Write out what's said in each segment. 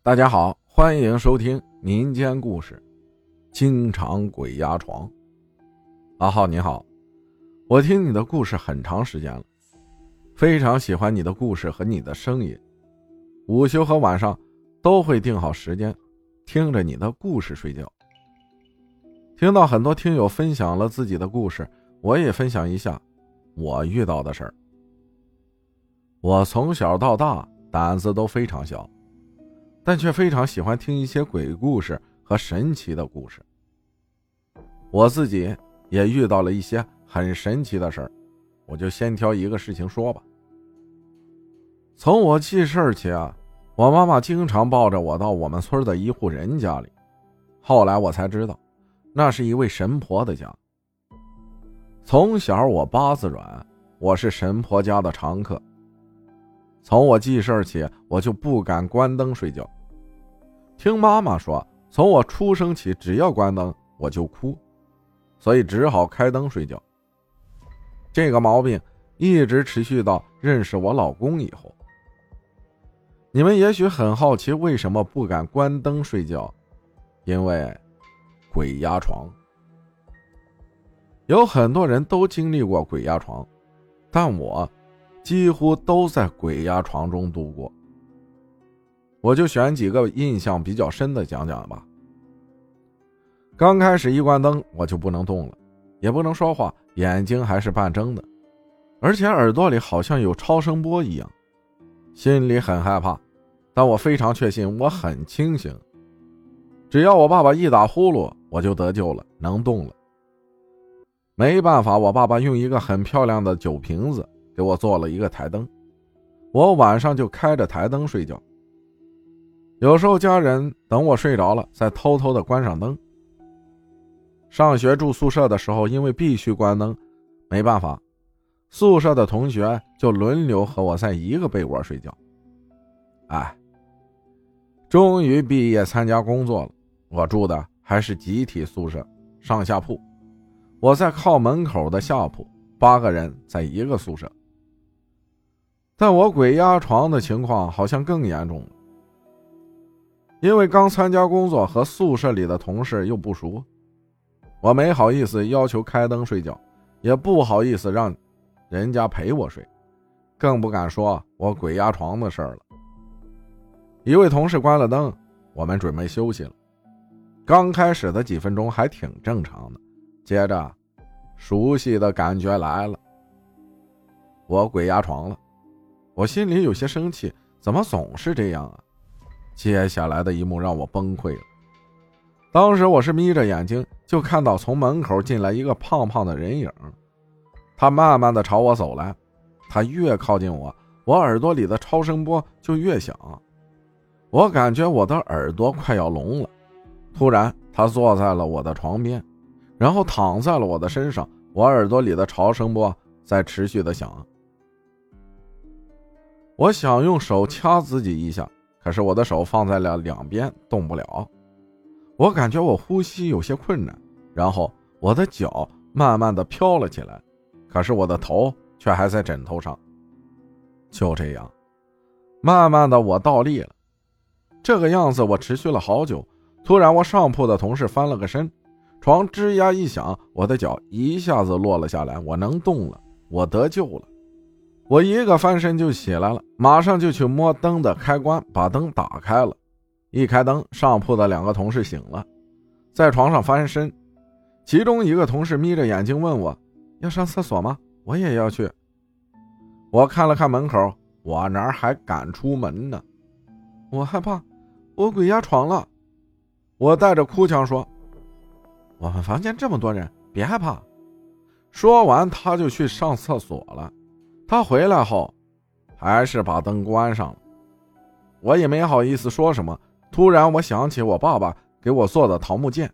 大家好，欢迎收听民间故事《经常鬼压床》。阿浩你好，我听你的故事很长时间了，非常喜欢你的故事和你的声音。午休和晚上都会定好时间，听着你的故事睡觉。听到很多听友分享了自己的故事，我也分享一下我遇到的事儿。我从小到大胆子都非常小。但却非常喜欢听一些鬼故事和神奇的故事。我自己也遇到了一些很神奇的事儿，我就先挑一个事情说吧。从我记事起啊，我妈妈经常抱着我到我们村的一户人家里，后来我才知道，那是一位神婆的家。从小我八字软，我是神婆家的常客。从我记事起，我就不敢关灯睡觉。听妈妈说，从我出生起，只要关灯我就哭，所以只好开灯睡觉。这个毛病一直持续到认识我老公以后。你们也许很好奇，为什么不敢关灯睡觉？因为鬼压床。有很多人都经历过鬼压床，但我几乎都在鬼压床中度过。我就选几个印象比较深的讲讲吧。刚开始一关灯，我就不能动了，也不能说话，眼睛还是半睁的，而且耳朵里好像有超声波一样，心里很害怕，但我非常确信我很清醒。只要我爸爸一打呼噜，我就得救了，能动了。没办法，我爸爸用一个很漂亮的酒瓶子给我做了一个台灯，我晚上就开着台灯睡觉。有时候家人等我睡着了，再偷偷的关上灯。上学住宿舍的时候，因为必须关灯，没办法，宿舍的同学就轮流和我在一个被窝睡觉。哎，终于毕业参加工作了，我住的还是集体宿舍，上下铺，我在靠门口的下铺，八个人在一个宿舍。但我鬼压床的情况好像更严重了。因为刚参加工作，和宿舍里的同事又不熟，我没好意思要求开灯睡觉，也不好意思让人家陪我睡，更不敢说我鬼压床的事儿了。一位同事关了灯，我们准备休息了。刚开始的几分钟还挺正常的，接着熟悉的感觉来了，我鬼压床了，我心里有些生气，怎么总是这样啊？接下来的一幕让我崩溃了。当时我是眯着眼睛，就看到从门口进来一个胖胖的人影，他慢慢的朝我走来，他越靠近我，我耳朵里的超声波就越响，我感觉我的耳朵快要聋了。突然，他坐在了我的床边，然后躺在了我的身上，我耳朵里的超声波在持续的响。我想用手掐自己一下。可是我的手放在了两边，动不了。我感觉我呼吸有些困难，然后我的脚慢慢的飘了起来，可是我的头却还在枕头上。就这样，慢慢的我倒立了。这个样子我持续了好久。突然，我上铺的同事翻了个身，床吱呀一响，我的脚一下子落了下来，我能动了，我得救了。我一个翻身就起来了，马上就去摸灯的开关，把灯打开了。一开灯，上铺的两个同事醒了，在床上翻身。其中一个同事眯着眼睛问我：“要上厕所吗？”我也要去。我看了看门口，我哪还敢出门呢？我害怕，我鬼压床了。我带着哭腔说：“我们房间这么多人，别害怕。”说完，他就去上厕所了。他回来后，还是把灯关上了。我也没好意思说什么。突然，我想起我爸爸给我做的桃木剑，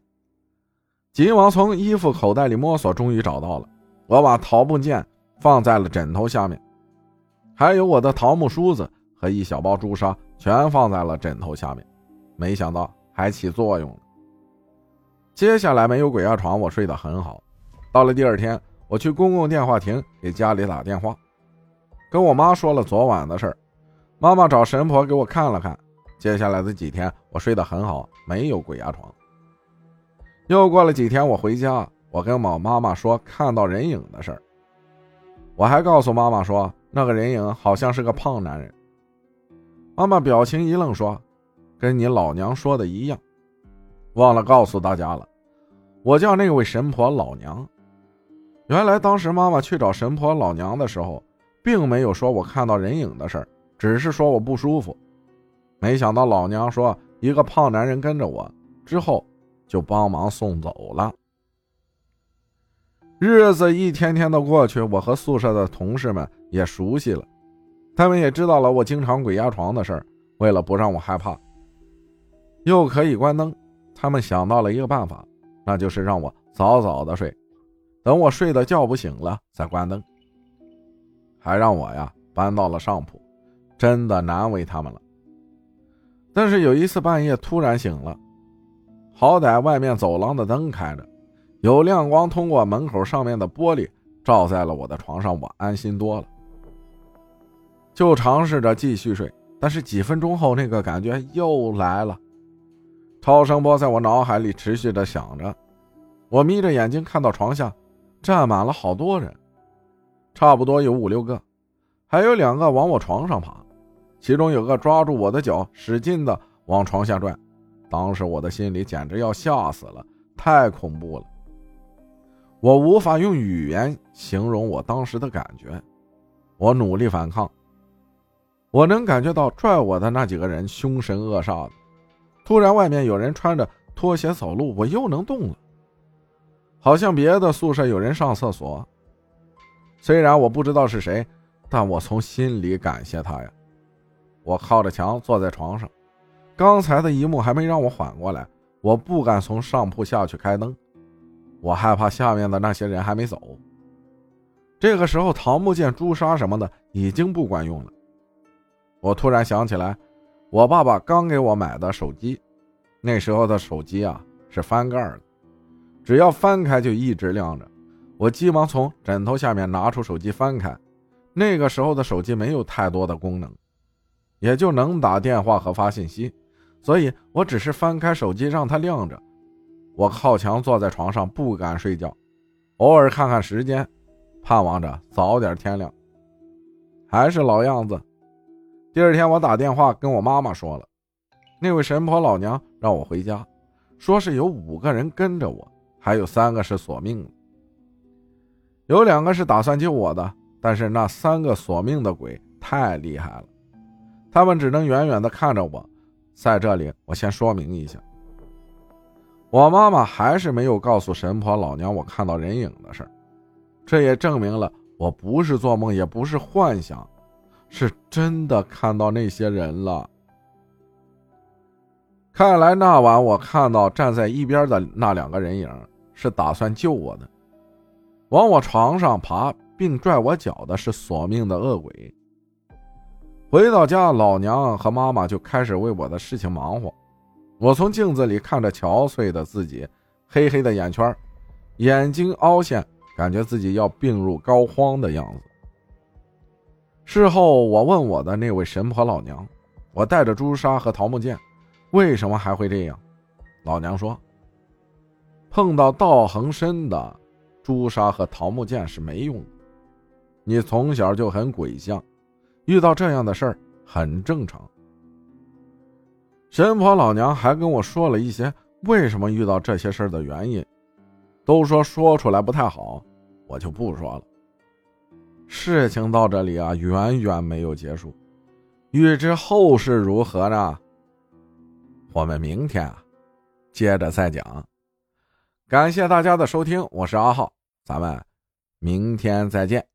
急忙从衣服口袋里摸索，终于找到了。我把桃木剑放在了枕头下面，还有我的桃木梳子和一小包朱砂，全放在了枕头下面。没想到还起作用了。接下来没有鬼压床，我睡得很好。到了第二天，我去公共电话亭给家里打电话。跟我妈说了昨晚的事儿，妈妈找神婆给我看了看，接下来的几天我睡得很好，没有鬼压床。又过了几天，我回家，我跟我妈妈说看到人影的事儿。我还告诉妈妈说，那个人影好像是个胖男人。妈妈表情一愣，说：“跟你老娘说的一样，忘了告诉大家了，我叫那位神婆老娘。原来当时妈妈去找神婆老娘的时候，并没有说我看到人影的事儿，只是说我不舒服。没想到老娘说一个胖男人跟着我之后。”就帮忙送走了。日子一天天的过去，我和宿舍的同事们也熟悉了，他们也知道了我经常鬼压床的事儿。为了不让我害怕，又可以关灯，他们想到了一个办法，那就是让我早早的睡，等我睡得觉不醒了再关灯。还让我呀搬到了上铺，真的难为他们了。但是有一次半夜突然醒了。好歹外面走廊的灯开着，有亮光通过门口上面的玻璃照在了我的床上，我安心多了。就尝试着继续睡，但是几分钟后，那个感觉又来了。超声波在我脑海里持续的响着，我眯着眼睛看到床下站满了好多人，差不多有五六个，还有两个往我床上爬，其中有个抓住我的脚，使劲的往床下拽。当时我的心里简直要吓死了，太恐怖了。我无法用语言形容我当时的感觉。我努力反抗，我能感觉到拽我的那几个人凶神恶煞的。突然，外面有人穿着拖鞋走路，我又能动了。好像别的宿舍有人上厕所。虽然我不知道是谁，但我从心里感谢他呀。我靠着墙坐在床上。刚才的一幕还没让我缓过来，我不敢从上铺下去开灯，我害怕下面的那些人还没走。这个时候，桃木剑、朱砂什么的已经不管用了。我突然想起来，我爸爸刚给我买的手机，那时候的手机啊是翻盖的，只要翻开就一直亮着。我急忙从枕头下面拿出手机翻开，那个时候的手机没有太多的功能，也就能打电话和发信息。所以我只是翻开手机让它亮着，我靠墙坐在床上不敢睡觉，偶尔看看时间，盼望着早点天亮。还是老样子。第二天我打电话跟我妈妈说了，那位神婆老娘让我回家，说是有五个人跟着我，还有三个是索命的，有两个是打算救我的，但是那三个索命的鬼太厉害了，他们只能远远的看着我。在这里，我先说明一下，我妈妈还是没有告诉神婆老娘我看到人影的事这也证明了我不是做梦，也不是幻想，是真的看到那些人了。看来那晚我看到站在一边的那两个人影是打算救我的，往我床上爬并拽我脚的是索命的恶鬼。回到家，老娘和妈妈就开始为我的事情忙活。我从镜子里看着憔悴的自己，黑黑的眼圈，眼睛凹陷，感觉自己要病入膏肓的样子。事后，我问我的那位神婆老娘：“我带着朱砂和桃木剑，为什么还会这样？”老娘说：“碰到道行深的朱砂和桃木剑是没用的。你从小就很鬼相。”遇到这样的事儿很正常。神婆老娘还跟我说了一些为什么遇到这些事儿的原因，都说说出来不太好，我就不说了。事情到这里啊，远远没有结束，欲知后事如何呢？我们明天啊，接着再讲。感谢大家的收听，我是阿浩，咱们明天再见。